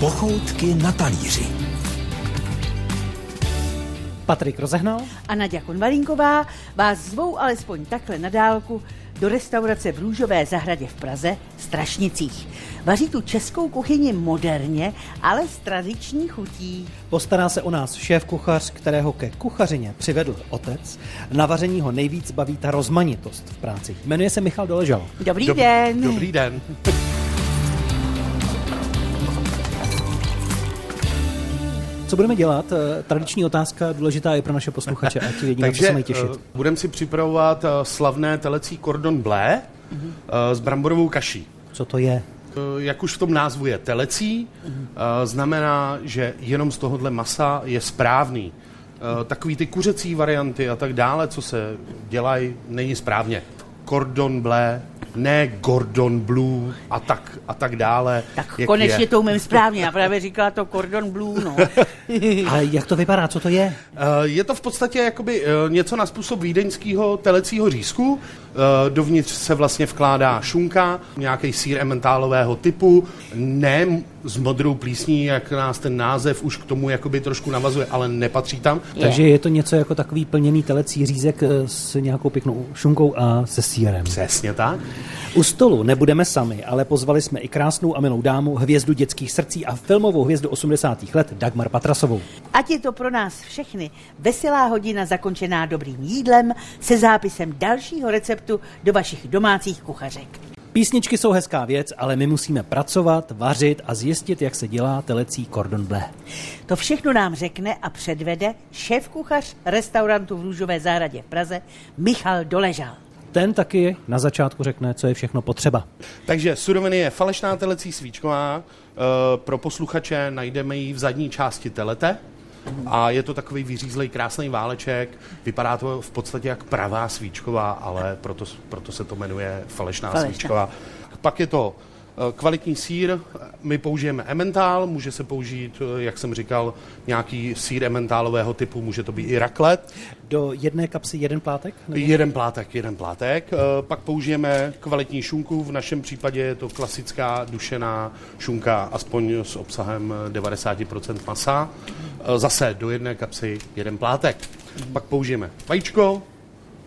Pochoutky na talíři. Patrik rozehnal. A Nadia Konvalínková vás zvou alespoň takhle na dálku do restaurace v Růžové zahradě v Praze, Strašnicích. Vaří tu českou kuchyni moderně, ale s tradiční chutí. Postará se o nás šéf kuchař, kterého ke kuchařině přivedl otec. Na vaření ho nejvíc baví ta rozmanitost v práci. Jmenuje se Michal Doležal. Dobrý Dob- den. Dobrý den. Co budeme dělat? Eh, tradiční otázka, důležitá je pro naše posluchače, ať vědí, na co se mají těšit. eh, budeme si připravovat eh, slavné telecí cordon bleu Mhm. eh, s bramborovou kaší. Co to je? Jak už v tom názvu je telecí, Mhm. eh, znamená, že jenom z tohohle masa je správný. Takový ty kuřecí varianty a tak dále, co se dělají, není správně. Cordon bleu, ne Gordon Blue a tak, a tak dále. Tak jak konečně je. to umím správně. Já právě říkala to Cordon Blue, no. Ale jak to vypadá? Co to je? Eh, Je to v podstatě jakoby eh, něco na způsob vídeňského telecího řízku. Eh, Dovnitř se vlastně vkládá šunka, nějaký sír ementálového typu, ne s modrou plísní, jak nás ten název už k tomu jakoby trošku navazuje, ale nepatří tam. Takže je to něco jako takový plněný telecí řízek s nějakou pěknou šunkou a se sírem. Přesně tak. U stolu nebudeme sami, ale pozvali jsme i krásnou a milou dámu, hvězdu dětských srdcí a filmovou hvězdu 80. let Dagmar Patrasovou. Ať je to pro nás všechny veselá hodina zakončená dobrým jídlem se zápisem dalšího receptu do vašich domácích kuchařek. Písničky jsou hezká věc, ale my musíme pracovat, vařit a zjistit, jak se dělá telecí cordon bleu. To všechno nám řekne a předvede šéf-kuchař restaurantu v Růžové zahradě v Praze Michal Doležal. Ten taky na začátku řekne, co je všechno potřeba. Takže suroviny je falešná telecí svíčková. Eh, Pro posluchače najdeme ji v zadní části telete. A je to takový vyřízlej krásný váleček. Vypadá to v podstatě jak pravá svíčková, ale proto, proto se to jmenuje falešná, Falešná. svíčková. Pak je to kvalitní sír. My použijeme emmentál, může se použít, eh, jak jsem říkal, nějaký sír emmentálového typu, může to být i raklet. Do jedné kapsy jeden plátek? Nebo? Jeden plátek, jeden plátek. Eh, Pak použijeme kvalitní šunku, v našem případě je to klasická dušená šunka, aspoň s obsahem 90% masa. Eh, Zase do jedné kapsy jeden plátek. Pak použijeme vajíčko,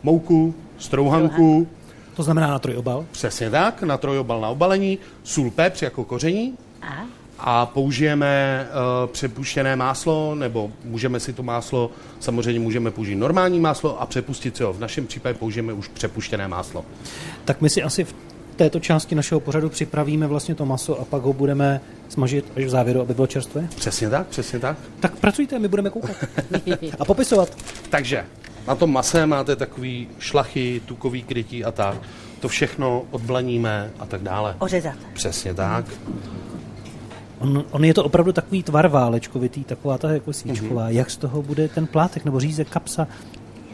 mouku, strouhanku, To znamená na trojobal. přesně tak, na trojobal na obalení, sůl, pepř jako koření A? a použijeme uh, přepuštěné máslo, nebo můžeme si to máslo, samozřejmě můžeme použít normální máslo a přepustit si ho. V našem případě použijeme už přepuštěné máslo. Tak my si asi v této části našeho pořadu připravíme vlastně to maso a pak ho budeme smažit až v závěru, aby bylo čerstvé. Přesně tak, přesně tak. Tak pracujte, my budeme koukat. a popisovat. Takže na tom mase máte takový šlachy, tukový krytí a tak. To všechno odblaníme a tak dále. Ořezat. Přesně tak. On, on je to opravdu takový tvar válečkovitý, taková ta jako svíčková. Mm-hmm. Jak z toho bude ten plátek nebo řízek, kapsa?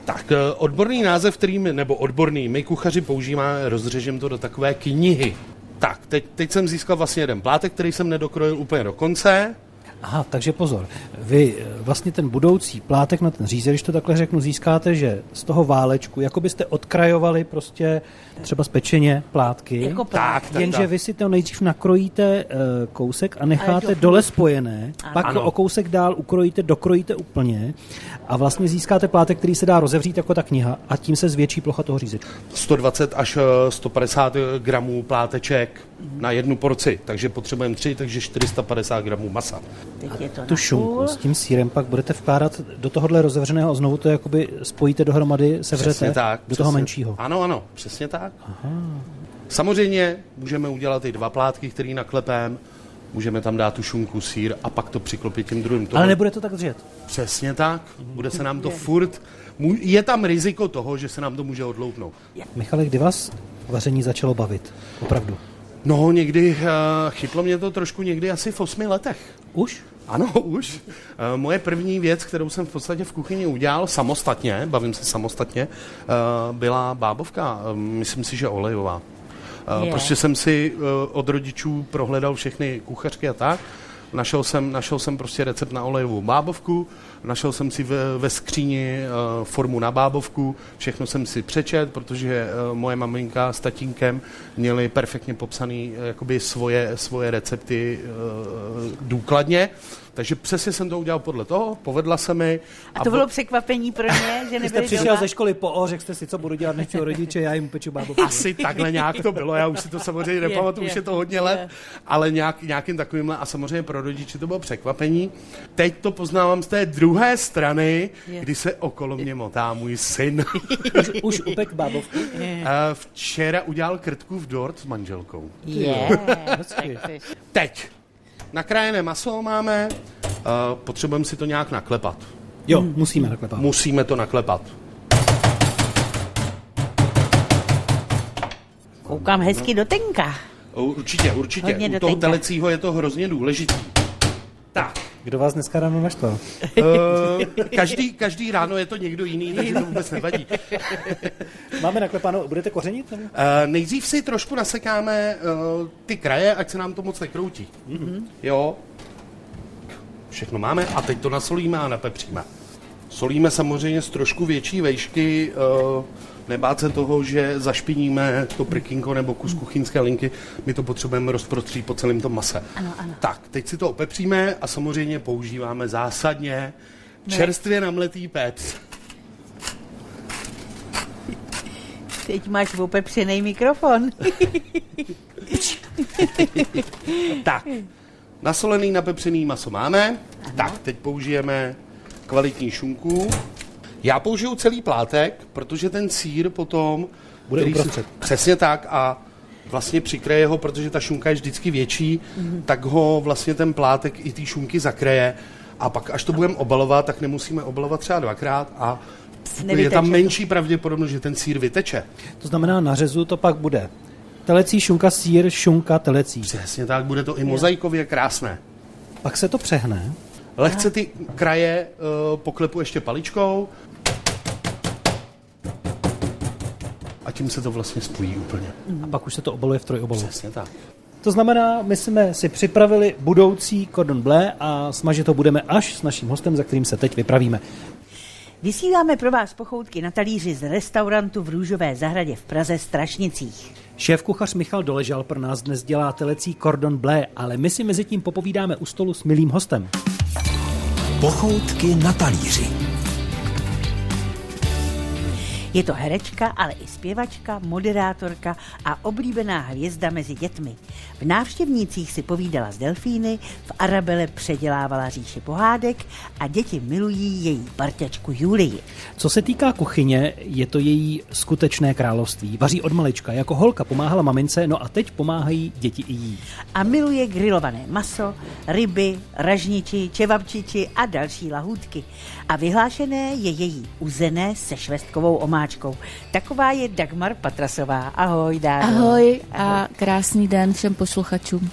Tak eh, odborný název, který my, nebo odborný, my kuchaři používáme, rozřežem to do takové knihy. Tak, teď, teď jsem získal vlastně jeden plátek, který jsem nedokrojil úplně do konce. Aha, takže pozor. Vy eh, vlastně ten budoucí plátek na ten řízek, když to takhle řeknu, získáte, že z toho válečku, jako byste odkrajovali prostě třeba z pečeně plátky. Jako Tak, tak, Jenže tak. vy si to nejdřív nakrojíte uh, kousek a necháte to- dole spojené, Ano. pak Ano. o kousek dál ukrojíte, dokrojíte úplně a vlastně získáte plátek, který se dá rozevřít jako ta kniha a tím se zvětší plocha toho řízečku. 120 až eh, 150 gramů pláteček na jednu porci, takže potřebujeme tři, takže 450 gramů masa. Teď je to Tu šunku s tím sírem pak budete vkládat do tohohle rozevřeného a znovu to jakoby spojíte dohromady, sevřete Přesně tak. do toho přesně. menšího. Ano, ano, přesně tak. Aha. Samozřejmě můžeme udělat i dva plátky, který naklepem, můžeme tam dát tu šunku, sír a pak to přiklopit tím druhým. Ale nebude to tak dřet. Přesně tak. Bude se nám to furt... Je tam riziko toho, že se nám to může odloupnout. Michale, kdy vás vaření začalo bavit? Opravdu. No, někdy, uh, chytlo mě to trošku někdy asi v osmi letech. Už? Ano, už. Eh, Moje první věc, kterou jsem v podstatě v kuchyni udělal samostatně, bavím se samostatně, eh, byla bábovka, eh, myslím si, že olejová. Je. Prostě jsem si od rodičů prohledal všechny kuchařky a tak. Našel jsem, našel jsem prostě recept na olejovou bábovku, našel jsem si ve, ve skříni uh, formu na bábovku, všechno jsem si přečet, protože uh, moje maminka s tatínkem měli perfektně popsané uh, jakoby svoje, svoje recepty uh, důkladně. Takže přesně jsem to udělal podle toho, povedla se mi. A to bylo překvapení pro ně, že Vy jste nebyli přišel doma? ze školy po O, řekl jste si, co budu dělat, nechci rodiče, já jim peču bábovku. Asi takhle nějak to bylo, já už si to samozřejmě nepamatuju, už je to hodně let, je. ale nějak, nějakým takovým a samozřejmě pro rodiče to bylo překvapení. Teď to poznávám z té druhé strany, Je. kdy se okolo mě motá můj syn. Už, už upek bábovku. Eh, Včera udělal krtku v dort s manželkou. Je, Teď nakrájené maso máme, eh, potřebujeme si to nějak naklepat. Jo, musíme naklepat. Musíme to naklepat. Koukám hezky do tenka. Určitě, určitě. Hodně U do toho tenka. telecího je to hrozně důležitý. Tak, Kdo vás dneska ráno naštval? Uh, každý, každý ráno je to někdo jiný, takže to vůbec nevadí. Máme naklepanou, budete kořenit? Nebo? Uh, nejdřív si trošku nasekáme uh, ty kraje, ať se nám to moc nekroutí. Mm-hmm. Jo. Všechno máme a teď to nasolíme a napepříme. Solíme samozřejmě z trošku větší vejšky, uh, nebát se toho, že zašpiníme to prkinko nebo kus kuchyňské linky, my to potřebujeme rozprostřít po celém tom mase. Ano, ano. Tak, teď si to opepříme a samozřejmě používáme zásadně čerstvě namletý pec. Teď máš opepřený mikrofon. Tak, nasolený, napepřený maso máme. Tak, teď použijeme kvalitní šunku. Já použiju celý plátek, protože ten sír potom... Bude který si- uprostřed. Přesně tak a vlastně přikreje ho, protože ta šunka je vždycky větší, tak ho vlastně ten plátek i ty šunky zakreje a pak až to budeme obalovat, tak nemusíme obalovat třeba dvakrát a je Nevyteče tam to. menší pravděpodobnost, že ten sír vyteče. To znamená, na řezu to pak bude telecí, šunka, sír, šunka, telecí. Přesně tak, bude to i mozaikově krásné. Pak se to přehne. Lehce ty kraje uh, poklepu ještě paličkou tím se to vlastně spojí úplně. A pak už se to obaluje v trojobalu. Přesně tak. To znamená, my jsme si připravili budoucí cordon bleu a smažit to budeme až s naším hostem, za kterým se teď vypravíme. Vysíláme pro vás pochoutky na talíři z restaurantu v Růžové zahradě v Praze Strašnicích. Šéf kuchař Michal Doležal pro nás dnes dělá telecí cordon bleu, ale my si mezi tím popovídáme u stolu s milým hostem. Pochoutky na talíři. Je to herečka, ale i zpěvačka, moderátorka a oblíbená hvězda mezi dětmi. V návštěvnících si povídala s delfíny, v Arabele předělávala říši pohádek a děti milují její parťačku Julii. Co se týká kuchyně, je to její skutečné království. Vaří od malička. Jako holka pomáhala mamince, no a teď pomáhají děti i jí. A miluje grilované maso, ryby, ražniči, čevapčiči a další lahůdky. A vyhlášené je její uzené se švestkovou omáčkou. Taková je Dagmar Patrasová. Ahoj, Dáro. Ahoj a krásný den všem posluchačům.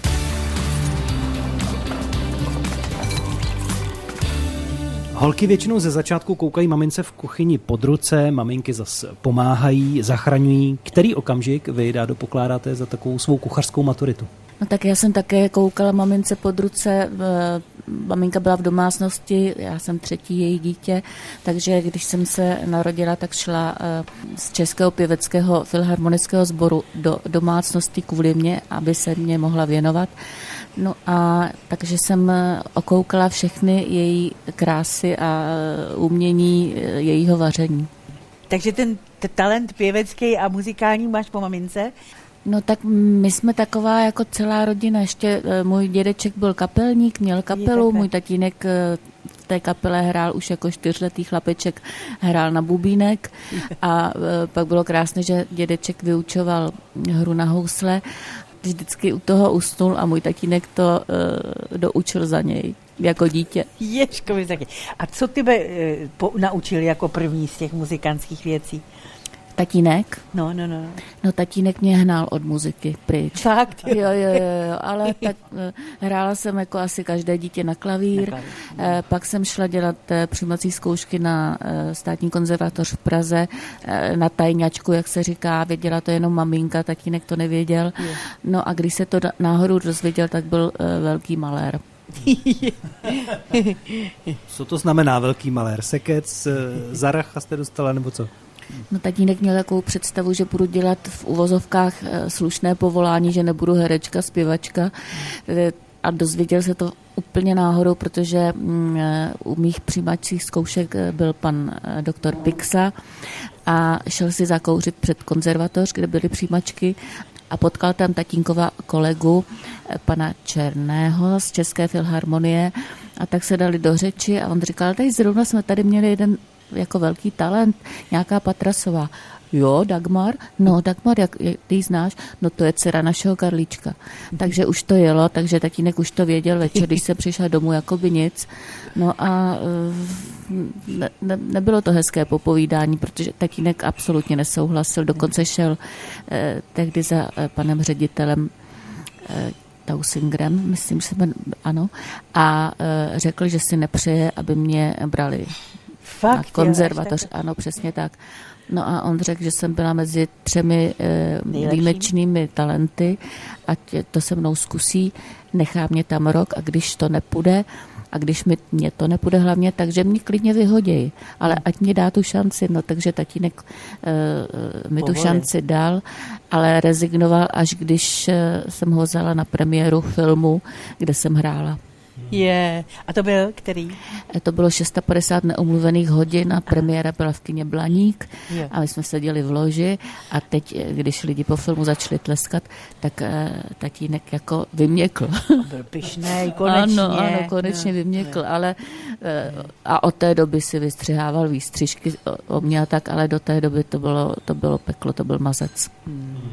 Holky většinou ze začátku koukají mamince v kuchyni pod ruce, maminky zas pomáhají, zachraňují. Který okamžik vy, Dádo, pokládáte za takovou svou kuchařskou maturitu? No tak já jsem také koukala mamince pod ruce, maminka byla v domácnosti, já jsem třetí její dítě, takže když jsem se narodila, tak šla eh, z Českého pěveckého filharmonického sboru do domácnosti kvůli mě, aby se mě mohla věnovat. No a takže jsem eh, okoukala všechny její krásy a eh, umění jejího vaření. Takže ten talent pěvecký a muzikální máš po mamince? No tak my jsme taková jako celá rodina. Ještě eh, můj dědeček byl kapelník, měl kapelu, můj tatínek eh, v té kapele hrál už jako čtyřletý chlapeček, hrál na bubínek a eh, pak bylo krásné, že dědeček vyučoval hru na housle. Vždycky u toho usnul a můj tatínek to uh, doučil za něj jako dítě. Taky. A co tebe e, po, naučili jako první z těch muzikantských věcí? Tatínek? No, no, no. No tatínek mě hnal od muziky pryč. Fakt? Jo, jo, jo, jo, ale tak eh, hrála jsem jako asi každé dítě na klavír. Na klavír, Eh, Pak jsem šla dělat eh, přijímací zkoušky na eh, státní konzervatoř v Praze, eh, na tajňačku, jak se říká, věděla to jenom maminka, tatínek to nevěděl. No a když se to náhodou dozvěděl, tak byl eh, velký malér. co to znamená velký malér? Sekec, eh, zaracha jste dostala, nebo co? No tatínek měl takovou představu, že budu dělat v uvozovkách eh, slušné povolání, že nebudu herečka, zpěvačka. Eh, a dozvěděl se to úplně náhodou, protože mm, u mých přijímačích zkoušek byl pan doktor Pixa a šel si zakouřit před konzervatoř, kde byly přijímačky a potkal tam tatínkova kolegu pana Černého z České filharmonie. A tak se dali do řeči a on říkal, tady zrovna jsme tady měli jeden jako velký talent, nějaká Patrasová. Jo, Dagmar? No, Dagmar, jak, jak ty znáš? No to je dcera našeho Karlíčka. Takže už to jelo, takže tatínek už to věděl večer, když se přišel domů, jako by nic. No a eh, ne, ne, nebylo to hezké popovídání, protože tatínek absolutně nesouhlasil, dokonce šel eh, tehdy za eh, panem ředitelem eh, Tausingrem, myslím, že ano, a eh, řekl, že si nepřeje, aby mě brali Fakt, na konzervatoř, ano, přesně tak. No a on řekl, že jsem byla mezi třemi e, výjimečnými talenty, ať to se mnou zkusí, nechá mě tam rok a když to nepůjde, a když mi, mě to nepůjde hlavně, takže mě klidně vyhodí, ale ať mě dá tu šanci, no takže tatínek e, mi Povolí. tu šanci dal, ale rezignoval, až když e, jsem ho vzala na premiéru filmu, kde jsem hrála. Je. A to byl který? E, to bylo 650 neomluvených hodin a premiéra byla v kině Blaník je. a my jsme seděli v loži a teď, e, když lidi po filmu začali tleskat, tak uh, tatínek jako vyměkl. Byl pyšnej, konečně. Ano, ano, konečně no, vyměkl, no. ale uh, a od té doby si vystřihával výstřižky o, mě a tak, ale do té doby to bylo, to bylo peklo, to byl mazec. Hmm.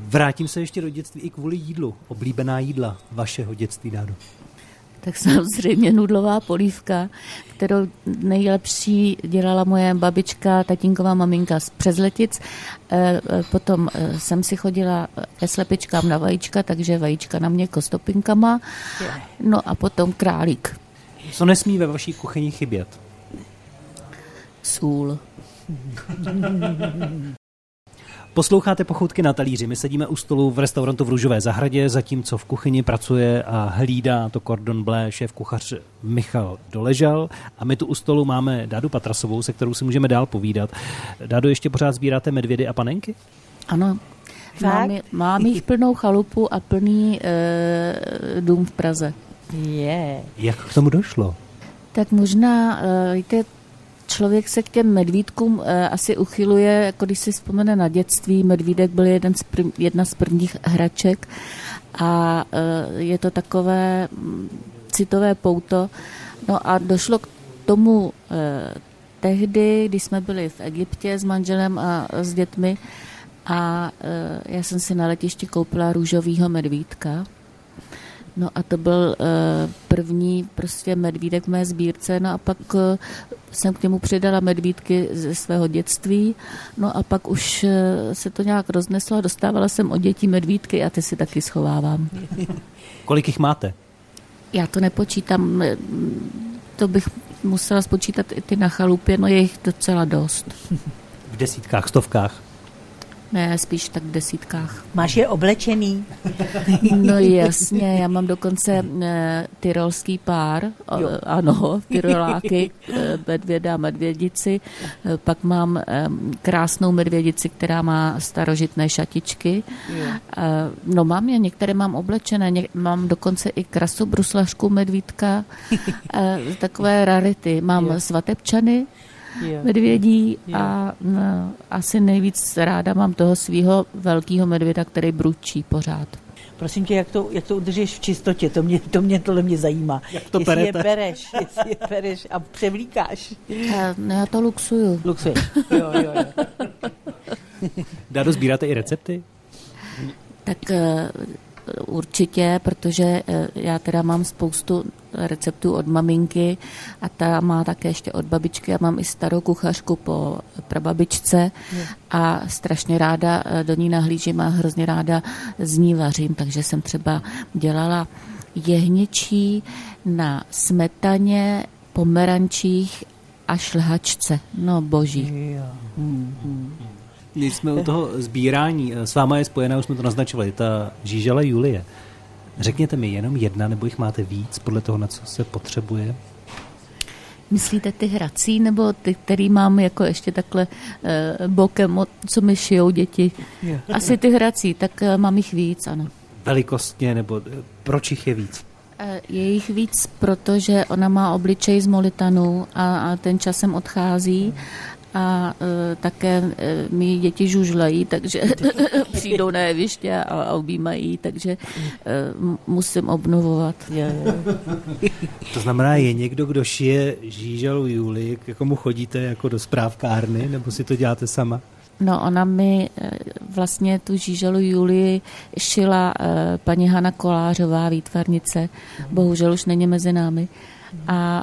Vrátím se ještě do dětství i kvůli jídlu. Oblíbená jídla vašeho dětství, Dádu tak samozřejmě nudlová polívka, kterou nejlepší dělala moje babička, tatínková maminka z Přezletic. Eh, eh, potom eh, jsem si chodila ke slepičkám na vajíčka, takže vajíčka na mě kostopinkama. No a potom králík. Co nesmí ve vaší kuchyni chybět? Sůl. Posloucháte pochoutky na talíři. My sedíme u stolu v restaurantu v Růžové zahradě, zatímco v kuchyni pracuje a hlídá to cordon bleu šéf kuchař Michal Doležal. A my tu u stolu máme Dádu Patrasovou, se kterou si můžeme dál povídat. Dádu, ještě pořád sbíráte medvědy a panenky? Ano, Mám, mám jich plnou chalupu a plný e, dům v Praze. Je. Jak k tomu došlo? Tak možná, e, víte, člověk se k těm medvídkům uh, asi uchyluje, jako když si vzpomene na dětství. Medvídek byl jeden z prv, jedna z prvních hraček a uh, je to takové um, citové pouto. No a došlo k tomu uh, tehdy, když jsme byli v Egyptě s manželem a s dětmi a já jsem si na letišti koupila růžovýho medvídka No a to byl uh, první prostě medvídek v mé sbírce, no a pak uh, jsem k němu přidala medvídky ze svého dětství, no a pak už uh, se to nějak rozneslo a dostávala jsem od dětí medvídky a ty si taky schovávám. Kolik jich máte? Já to nepočítám, to bych musela spočítat i ty na chalupě, no je jich docela dost. V desítkách, stovkách? Ne, spíš tak v desítkách. Máš je oblečený? No jasně, já mám dokonce e, tyrolský pár, jo. ano, tyroláky, e, medvěda a medvědici. E, pak mám krásnou medvědici, která má starožitné šatičky. Jo. No mám je, některé mám oblečené, mám dokonce i krasobruslařku medvídka, takové rarity. Mám jo. svatebčany. Medvědí yeah. a no, asi nejvíc ráda mám toho svého velkého medvěda, který bručí pořád. Prosím tě, jak to, jak to udržíš v čistotě? To mě, to mě, tohle mě zajímá. Jak to jestli perete? je pereš, jestli je pereš a převlíkáš. Já, no, já to luxuju. Luxuješ, jo, jo, jo. Dádo, sbíráte i recepty? Tak eh, Určitě, protože eh, já teda mám spoustu receptů od maminky a ta má také ještě od babičky. Já mám i starou kuchařku po prababičce a strašně ráda eh, do ní nahlížím a hrozně ráda z ní vařím, takže jsem třeba dělala jehněčí na smetaně, pomerančích a šlhačce. No boží. Hmm, hmm. Když jsme u toho sbírání, s váma je spojená, už jsme to naznačovali, ta žížele Julie. Řekněte mi jenom jedna, nebo jich máte víc, podle toho, na co se potřebuje? Myslíte ty hrací, nebo ty, který mám jako ještě takhle eh, bokem, co mi šijou děti? Asi ty hrací, tak eh, mám jich víc, ano. Velikostně, nebo eh, proč jich je víc? Eh, je jich víc, protože ona má obličej z molitanu a, a ten časem odchází a e, také e, mi děti žužlají, takže přijdou na jeviště a, a objímají, takže e, musím obnovovat. To znamená, je někdo, kdo šije žížalu Juli, k komu chodíte jako do správkárny, nebo si to děláte sama? No, ona mi vlastně tu žížalu Julii šila paní Hana Kolářová, výtvarnice, bohužel už není mezi námi a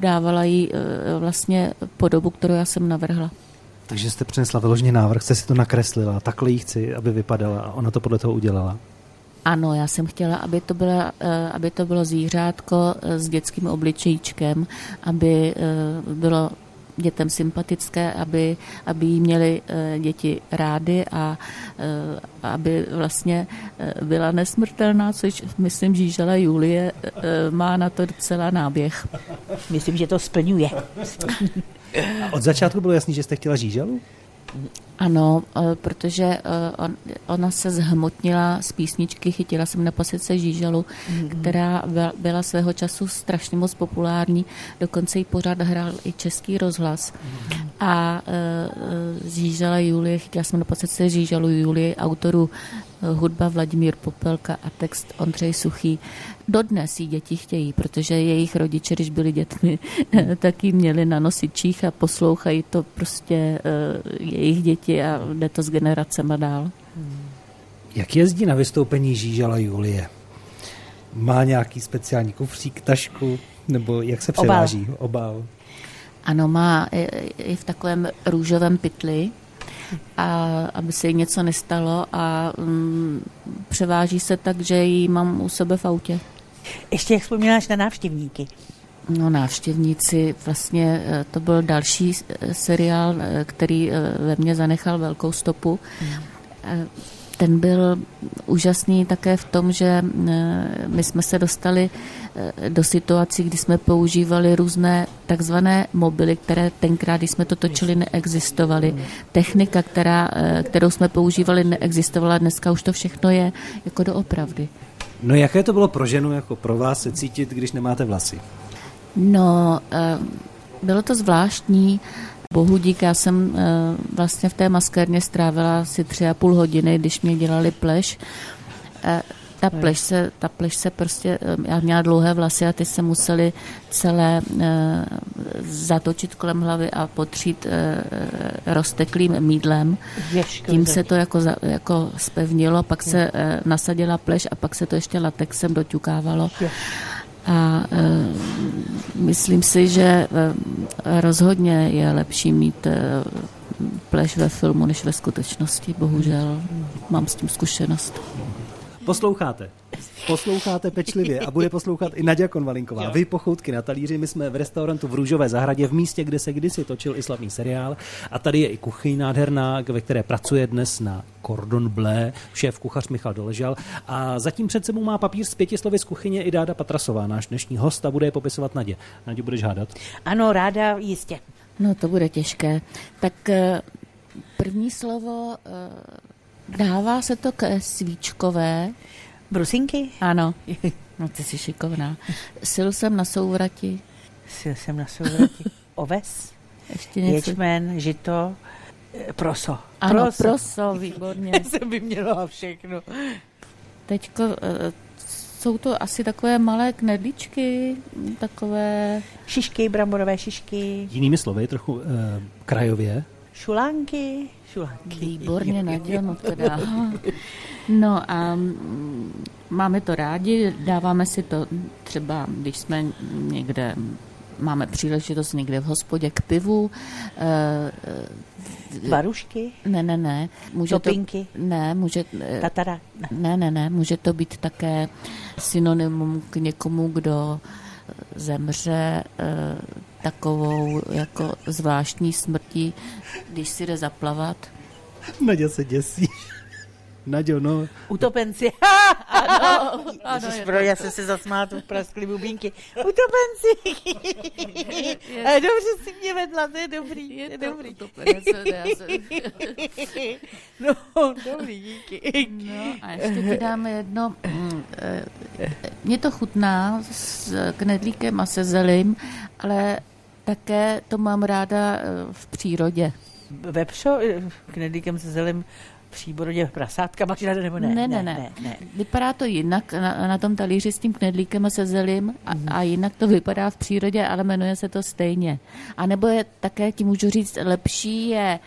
dávala jí vlastně podobu, kterou já jsem navrhla. Takže jste přinesla vyloženě návrh, jste si to nakreslila, takhle jí chci, aby vypadala a ona to podle toho udělala. Ano, já jsem chtěla, aby to, byla, aby to bylo zvířátko s dětským obličejíčkem, aby bylo dětem sympatické, aby, aby jí měli eh, děti rády a eh, aby vlastně eh, byla nesmrtelná, což myslím, že Žížela Julie má na to docela náběh. Myslím, že to splňuje. A od začátku bylo jasný, že jste chtěla Žíželu? Ano, protože ona se zhmotnila z písničky Chytila jsem na pasice žížalu, mm-hmm. která byla svého času strašně moc populární, dokonce ji pořád hrál i český rozhlas. Mm-hmm. A uh, žížala Julie, Chytila jsem na pasice žížalu Julie, autoru hudba Vladimír Popelka a text Ondřej Suchý. Dodnes jí děti chtějí, protože jejich rodiče, když byli dětmi, tak ji měli na nosičích a poslouchají to prostě jejich děti a jde to s generacema dál. Jak jezdí na vystoupení Žížala Julie? Má nějaký speciální kufřík, tašku, nebo jak se převáží? Obal. Obal. Ano, má i v takovém růžovém pytli, a aby se jí něco nestalo a um, převáží se tak, že ji mám u sebe v autě. Ještě jak vzpomínáš na návštěvníky? No návštěvníci, vlastně eh, to byl další eh, seriál, eh, který ve mně zanechal velkou stopu. Hmm ten byl úžasný také v tom, že eh, my jsme se dostali eh, do situací, kdy jsme používali různé takzvané mobily, které tenkrát, když jsme to točili, neexistovaly. Technika, která, eh, kterou jsme používali, neexistovala. Dneska už to všechno je jako doopravdy. No jaké to bylo pro ženu, jako pro vás se cítit, když nemáte vlasy? No, bylo to zvláštní. Bohu dík, já jsem eh, vlastně v té maskérně strávila asi tři a půl hodiny, když mě dělali pleš. Eh, ta pleš, se, ta pleš se prostě, eh, já měla dlouhé vlasy a ty se museli celé zatočit kolem hlavy a potřít rozteklým mídlem. Tím se to jako, jako spevnilo, pak se nasadila pleš a pak se to ještě latexem doťukávalo. A e, myslím si, že rozhodně je lepší mít e, pleš ve filmu než ve skutečnosti. Bohužel mám s tím zkušenost. Posloucháte. Posloucháte pečlivě a bude poslouchat i Nadia Konvalinková. Vy pochoutky na talíři, my jsme v restaurantu v Růžové zahradě, v místě, kde se kdysi točil i slavný seriál. A tady je i kuchyň nádherná, ve které pracuje dnes na Cordon Bleu, šéf kuchař Michal Doležal. A zatím před sebou má papír s pěti slovy z kuchyně i Dáda Patrasová, náš dnešní host, a bude je popisovat Nadě. Nadě, budeš hádat? Ano, ráda, jistě. No, to bude těžké. Tak eh, první slovo eh, dává se to k svíčkové, Brusinky? Ano. No ty jsi šikovná. Sil jsem na souvrati. Sil jsem na souvrati. Oves? Ještě něco. Ječmen, žito, eh, proso. Ano, proso, proso výborně. Já jsem vyměnila všechno. Teďko eh, jsou to asi takové malé knedličky, takové... Šišky, bramborové šišky. Jinými slovy, trochu eh, krajově. Šulánky. Šulánky. Výborně, Nadia, no teda. No a mm, máme to rádi, dáváme si to třeba, když jsme někde, máme příležitost někde v hospodě k pivu. Varušky? Ne, ne, ne. Může Topinky? To, ne, může... Eh, Tatara? Ne, ne, ne. Může to být také synonymum k někomu, kdo zemře takovou jako zvláštní smrtí, když si jde zaplavat. Naděja se děsí. Naděl, no. Utopenci. Ano, ano, je Pro, já jsem se zasmála, tu praskly bubínky. Utopenci. Ale dobře si mě vedla, to je dobrý. Je je to dobrý. utopenec, já se- No, dobrý, díky. No a ještě ti dáme jedno. Mně to chutná s knedlíkem a se zelím, ale také to mám ráda eh, v přírodě. Vepřo, eh, knedlíkem se zelím v příborodě prasátka, ráda nebo ne? ne, ne, ne. ne. Vypadá to jinak na, na tom talíři s tím knedlíkem a se zelím a, Mhm. a jinak to vypadá v přírodě, ale jmenuje se to stejně. A nebo je také, ti můžu říct, lepší je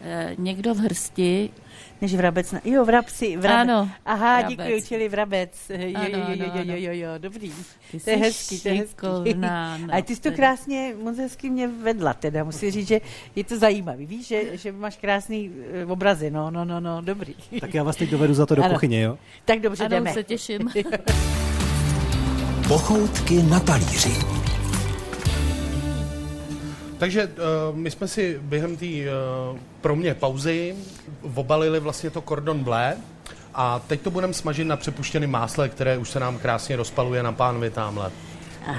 eh, někdo v hrsti, Než vrabec, na... jo, vrabci, vrabec. Ano, Aha, vrabec. děkuji, čili vrabec. Jo, jo, Ano, jo, jo, jo, ano. jo, jo, dobrý. Ty to je hezký, to je hezký. no. Ale ty jsi to krásně, moc hezky mě vedla teda, musím říct, že je to zajímavý, víš, že, že máš krásný eh, obrazy, no, no, no, no, dobrý. Tak já vás teď dovedu za to do Ano. kuchyně, jo? Tak dobře, Ano, jdeme. se těším. Pochoutky na talíři. Takže uh, my jsme si během té uh, pro mě pauzy obalili vlastně to cordon bleu a teď to budeme smažit na přepuštěném másle, které už se nám krásně rozpaluje na pánvi tamhle.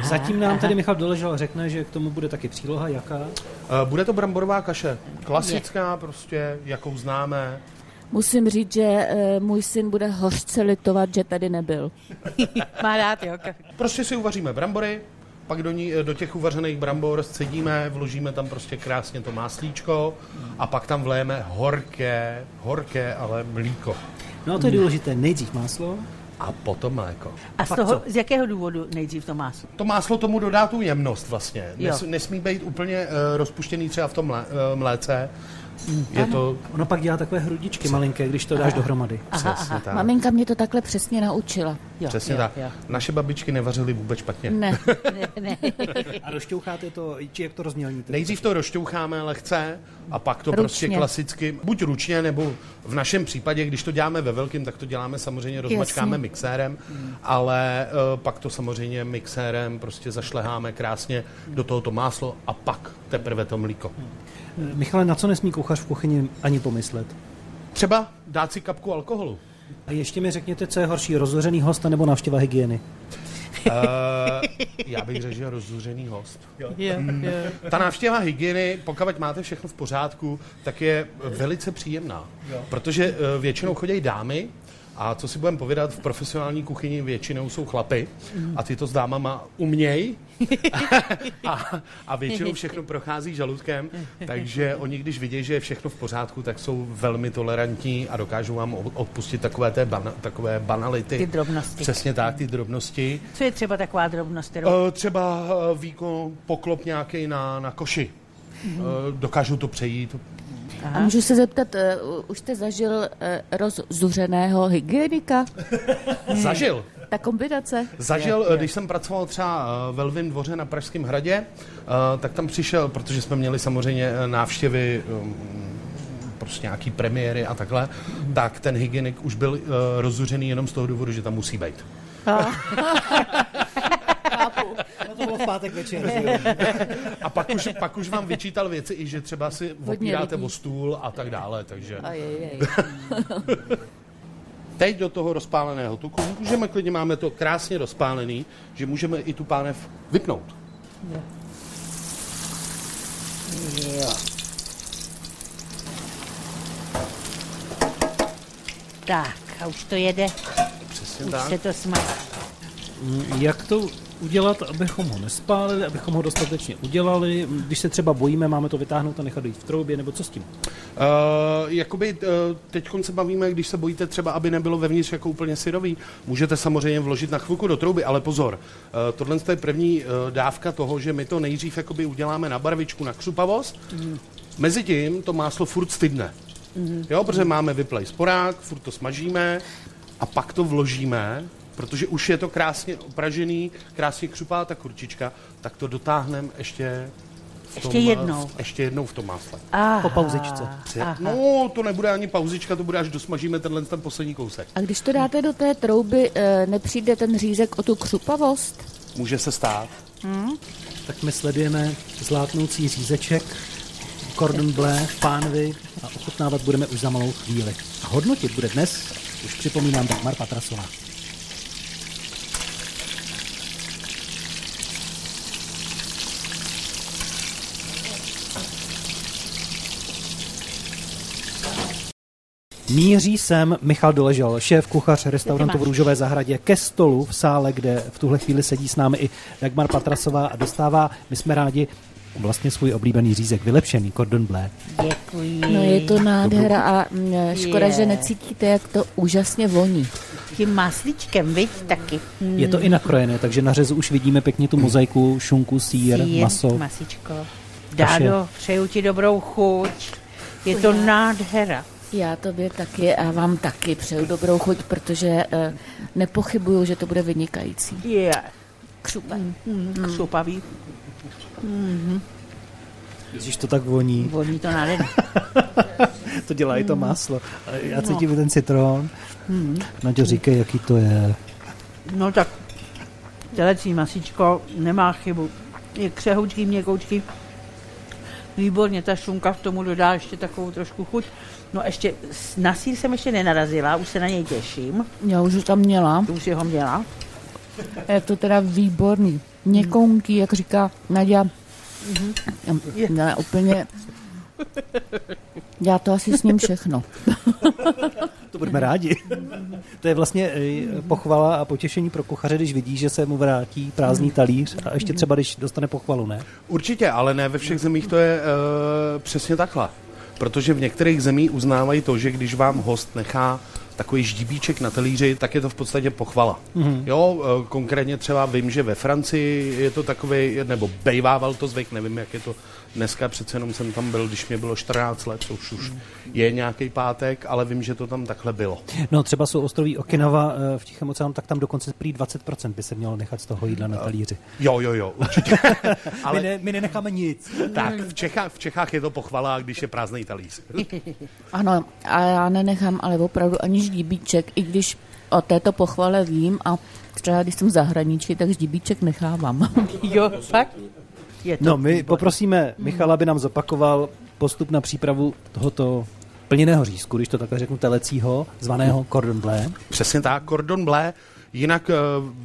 Zatím nám tady Michal Doležal řekne, že k tomu bude taky příloha, jaká? Uh, bude to bramborová kaše, klasická prostě, jakou známe. Musím říct, že eh, můj syn bude hořce litovat, že tady nebyl. Má rád, jo. Prostě si uvaříme brambory, pak do, ní, do těch uvařených brambor scedíme, vložíme tam prostě krásně to máslíčko a pak tam vlejeme horké, horké, ale mlíko. No a to je důležité, nejdřív máslo, A potom mléko. A z, pak toho, co? z jakého důvodu nejdřív to máslo? To máslo tomu dodá tu jemnost vlastně. Nes, Jo. nesmí být úplně uh, rozpuštěný třeba v tom mlé, uh, mléce. Je to ono pak dělá takové hrudičky malinké, když to dáš dohromady. Aha, přesně aha. tak. Maminka mě to takhle přesně naučila. Jo, Přesně jo, tak. Jo. Naše babičky nevařily vůbec špatně. Ne, Ne, ne. A rozšťoucháte to, či jak to rozmělníte? Nejdřív to rozšťoucháme lehce a pak to Ručně. prostě klasicky, buď ručně, nebo v našem případě, když to děláme ve velkém, tak to děláme samozřejmě, rozmačkáme Jasně. mixérem, ale uh, pak to samozřejmě mixérem prostě zašleháme krásně do tohoto máslo a pak teprve to mlíko. Michale, na co nesmí kuchař v kuchyni ani pomyslet? Třeba dát si kapku alkoholu. A ještě mi řekněte, co je horší, rozhořený host nebo návštěva hygieny? Uh, já bych řekl, že rozzuřený host. Jo, jo. Ta návštěva hygieny, pokud máte všechno v pořádku, tak je velice příjemná. Protože eh, většinou chodí dámy, a co si budeme povědat, v profesionální kuchyni většinou jsou chlapy a ty to s dámama umějí a, a většinou všechno prochází žaludkem, takže oni, když vidí, že je všechno v pořádku, tak jsou velmi tolerantní a dokážou vám odpustit takové, té bana, takové banality. Ty drobnosti. Přesně tak, ty drobnosti. Co je třeba taková drobnost, kterou... Eh, Třeba eh, víko, poklop nějaký na, na koši. Eh, Dokážu to přejít. A můžu se zeptat, eh, u- už jste zažil eh, rozzuřeného hygienika? Zažil. Ta kombinace? Zažil, eh, když jsem pracoval třeba eh, ve Lvím dvoře na Pražském hradě, eh, tak tam přišel, protože jsme měli samozřejmě návštěvy um, prostě nějaký premiéry a takhle, tak ten hygienik už byl uh, rozzuřený jenom z toho důvodu, že tam musí být. No to bylo v pátek večer. A pak už, pak už vám vyčítal věci i, že třeba si opíráte o stůl a tak dále, takže... Teď do toho rozpáleného tuku můžeme klidně, máme to krásně rozpálený, že můžeme i tu pánev vypnout. Jo. Tak, a už to jede, Přesně už tak. se to smaží. Jak to udělat, abychom ho nespálili, abychom ho dostatečně udělali? Když se třeba bojíme, máme to vytáhnout a nechat jít v troubě, nebo co s tím? Uh, jakoby uh, teď se bavíme, když se bojíte třeba, aby nebylo vevnitř jako úplně syrový, můžete samozřejmě vložit na chvilku do trouby, ale pozor, uh, tohle je první uh, dávka toho, že my to nejdřív jakoby uděláme na barvičku, na křupavost, mm. mezi tím to máslo furt stydne. Mm. Jo, protože máme vyplej sporák, furt to smažíme a pak to vložíme, protože už je to krásně opražený, krásně křupá ta kurčička, tak to dotáhneme ještě v Ještě tom, uh, jednou. v- ještě jednou v tom másle. Aha, Po pauzičce. aha. No, to nebude ani pauzička, to bude až dosmažíme tenhle ten poslední kousek. A když to dáte do té trouby, eh, nepřijde ten řízek o tu křupavost? Může se stát. Tak my sledujeme zlátnoucí řízeček, cordon bleu v pánvi a ochutnávat budeme už za malou chvíli. A hodnotit bude dnes Už připomínám Dagmar Patrasová. Míří sem Michal Doležal, šéf kuchař restaurantu v Růžové zahradě, ke stolu v sále, kde v tuhle chvíli sedí s námi i Dagmar Patrasová a dostává, my jsme rádi, vlastně svůj oblíbený řízek, vylepšený cordon bleu. Děkuji. No je to nádhera a škoda, Je. že necítíte, jak to úžasně voní. Tím maslíčkem, viď, taky. Hmm. Je to i nakrojené, takže na řezu už vidíme pěkně tu mozaiku, šunku, sír, Sýr, maso. Masičko. Dádo, přeju ti dobrou chuť. Je to nádhera. Já tobě taky a vám taky přeju dobrou chuť, protože eh, nepochybuju, že to bude vynikající. Je. Křupe. Mm, křupavý. Když to tak voní, Voní to nádherně. to dělá i to máslo. A No. Já cítím i ten citron. Naďo, říkej, jaký to je. No tak, telecí masíčko nemá chybu. Je křehoučký, měkoučký. Výborně, ta šunka v tomu dodá ještě takovou trošku chuť. No ještě, s- na sír jsem ještě nenarazila, už se na něj těším. Já už ho tam měla. Tu už ho měla. Je to teda výborný. Měkounký, jak říká Nadia. Je. Já úplně... Já to asi s ním všechno. To budeme rádi. To je vlastně eh, pochvala a potěšení pro kuchaře, když vidí, že se mu vrátí prázdný talíř a ještě třeba, když dostane pochvalu, ne? Určitě, ale ne ve všech zemích to je uh, přesně takhle. Protože v některých zemích uznávají to, že když vám host nechá takový ždíbíček na talíři, tak je to v podstatě pochvala. Mm-hmm. Jo, eh, konkrétně třeba vím, že ve Francii je to takový, nebo bejvával to zvyk, nevím, jak je to dneska, přece jenom jsem tam byl, když mě bylo 14 let, to už, už je nějaký pátek, ale vím, že to tam takhle bylo. No třeba jsou ostroví Okinawa eh, v Tichém oceánu, tak tam dokonce prý 20% by se mělo nechat z toho jídla na talíři. Jo, jo, jo, určitě. Ale... My, ne, my nenecháme nic. tak, v Čechách, v Čechách je to pochvala, když je prázdný talíř. Ano, a já nenechám ale opravdu ani ždíbíček, i když o této pochvale vím a třeba když jsem v zahraničí, tak ždíbíček nechávám. Jo, fakt? Je to No, my výborný. poprosíme Michala, aby nám zopakoval postup na přípravu tohoto plněného řízku, když to takhle řeknu, telecího, zvaného cordon bleu. Přesně tak, cordon bleu, jinak eh,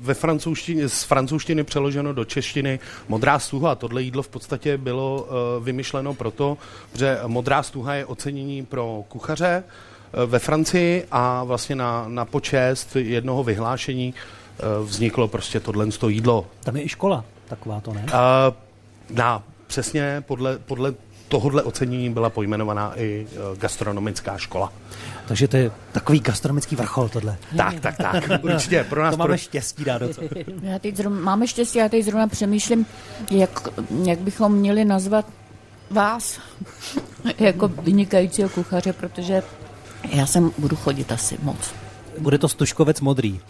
ve francouzštině, z francouzštiny přeloženo do češtiny modrá stuha. Tohle jídlo v podstatě bylo eh, vymyšleno proto, že modrá stuha je ocenění pro kuchaře eh, ve Francii a vlastně na, na počest jednoho vyhlášení vzniklo prostě tohle jídlo. Tam je i škola, taková to ne? Uh, na, přesně podle, podle tohohle ocenění byla pojmenovaná i eh, gastronomická škola. Takže to je takový gastronomický vrchol tohle. Tak, tak, tak, určitě. Pro nás To pro, máme štěstí, dá co. Já teď zrovna, máme štěstí, já teď zrovna přemýšlím, jak, jak bychom měli nazvat vás jako vynikajícího kuchaře, protože já sem budu chodit asi moc. Bude to stužkovec modrý.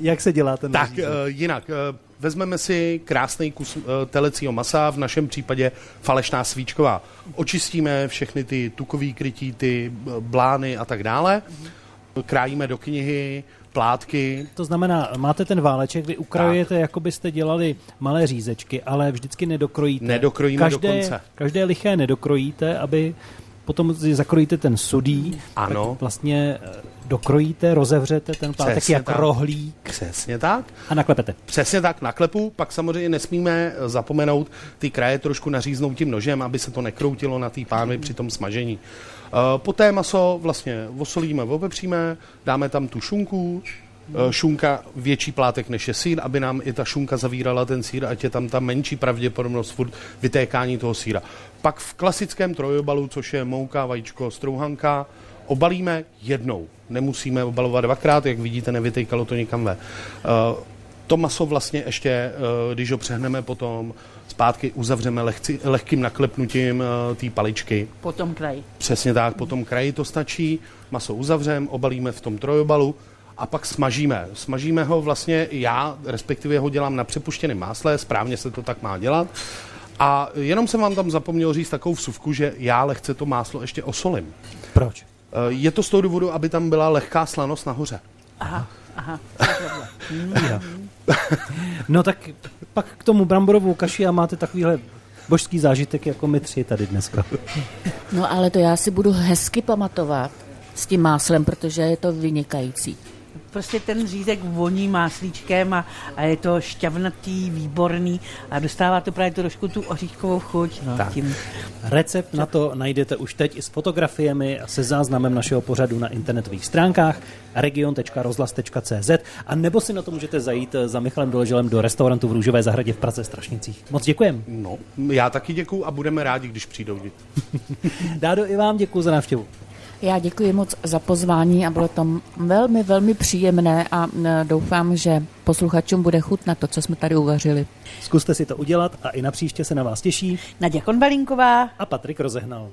Jak se dělá ten Tak, uh, jinak, uh, vezmeme si krásný kus uh, telecího masa, v našem případě falešná svíčková. Očistíme všechny ty tukové krytí, ty eh, blány a tak dále. Krájíme do knihy, plátky. To znamená, máte ten váleček, vy ukrajujete, jako byste dělali malé řízečky, ale vždycky nedokrojíte. Nedokrojíme každé, do konce. Každé liché nedokrojíte, aby potom zakrojíte ten sudý. Ano. Tak vlastně eh, dokrojíte, rozevřete ten plátek Přesně jak tak. rohlík Přesně tak. a naklepete. Přesně tak, na klepu. Pak samozřejmě nesmíme eh, zapomenout ty kraje trošku naříznout tím nožem, aby se to nekroutilo na té pánvi při tom smažení. Eh, Poté maso vlastně osolíme, opepříme, dáme tam tu šunku, eh, šunka větší plátek než je sír, aby nám i ta šunka zavírala ten sír, ať je tam ta menší pravděpodobnost furt vytékání toho síra. Pak v klasickém trojobalu, což je mouka, vajíčko, strouhanka, obalíme jednou. Nemusíme obalovat dvakrát, jak vidíte, nevytejkalo to nikam ve. Eh, to maso vlastně ještě, eh, když ho přehneme potom, zpátky uzavřeme lehci, lehkým naklepnutím eh, té paličky. Potom kraj. Přesně tak, potom kraji to stačí, maso uzavřeme, obalíme v tom trojobalu a pak smažíme. Smažíme ho vlastně, já respektive ho dělám na přepuštěném másle, správně se to tak má dělat. A jenom jsem vám tam zapomněl říct takovou vsuvku, že já lehce to máslo ještě osolím. Proč? Eh, Je to z toho důvodu, aby tam byla lehká slanost nahoře. Aha, aha. No tak pak k tomu bramborovou kaši a máte takovýhle božský zážitek jako my tři tady dneska. No ale to já si budu hezky pamatovat s tím máslem, protože je to vynikající. Prostě ten řízek voní máslíčkem a, a je to šťavnatý, výborný a dostává to právě trošku tu oříškovou chuť. No, Tak. tím. Recept na to najdete už teď i s fotografiemi a se záznamem našeho pořadu na internetových stránkách region.rozhlas.cz a nebo si na to můžete zajít za Michalem Doleželem do restaurantu v Růžové zahradě v Praze Strašnicích. Moc děkujem. No, já taky děkuju a budeme rádi, když přijdou. Dádo, i vám děkuji za návštěvu. Já děkuji moc za pozvání a bylo to velmi, velmi příjemné a doufám, že posluchačům bude chut na to, co jsme tady uvařili. Zkuste si to udělat a i na příště se na vás těší Naděja Konvalinková. a Patrik rozehnal.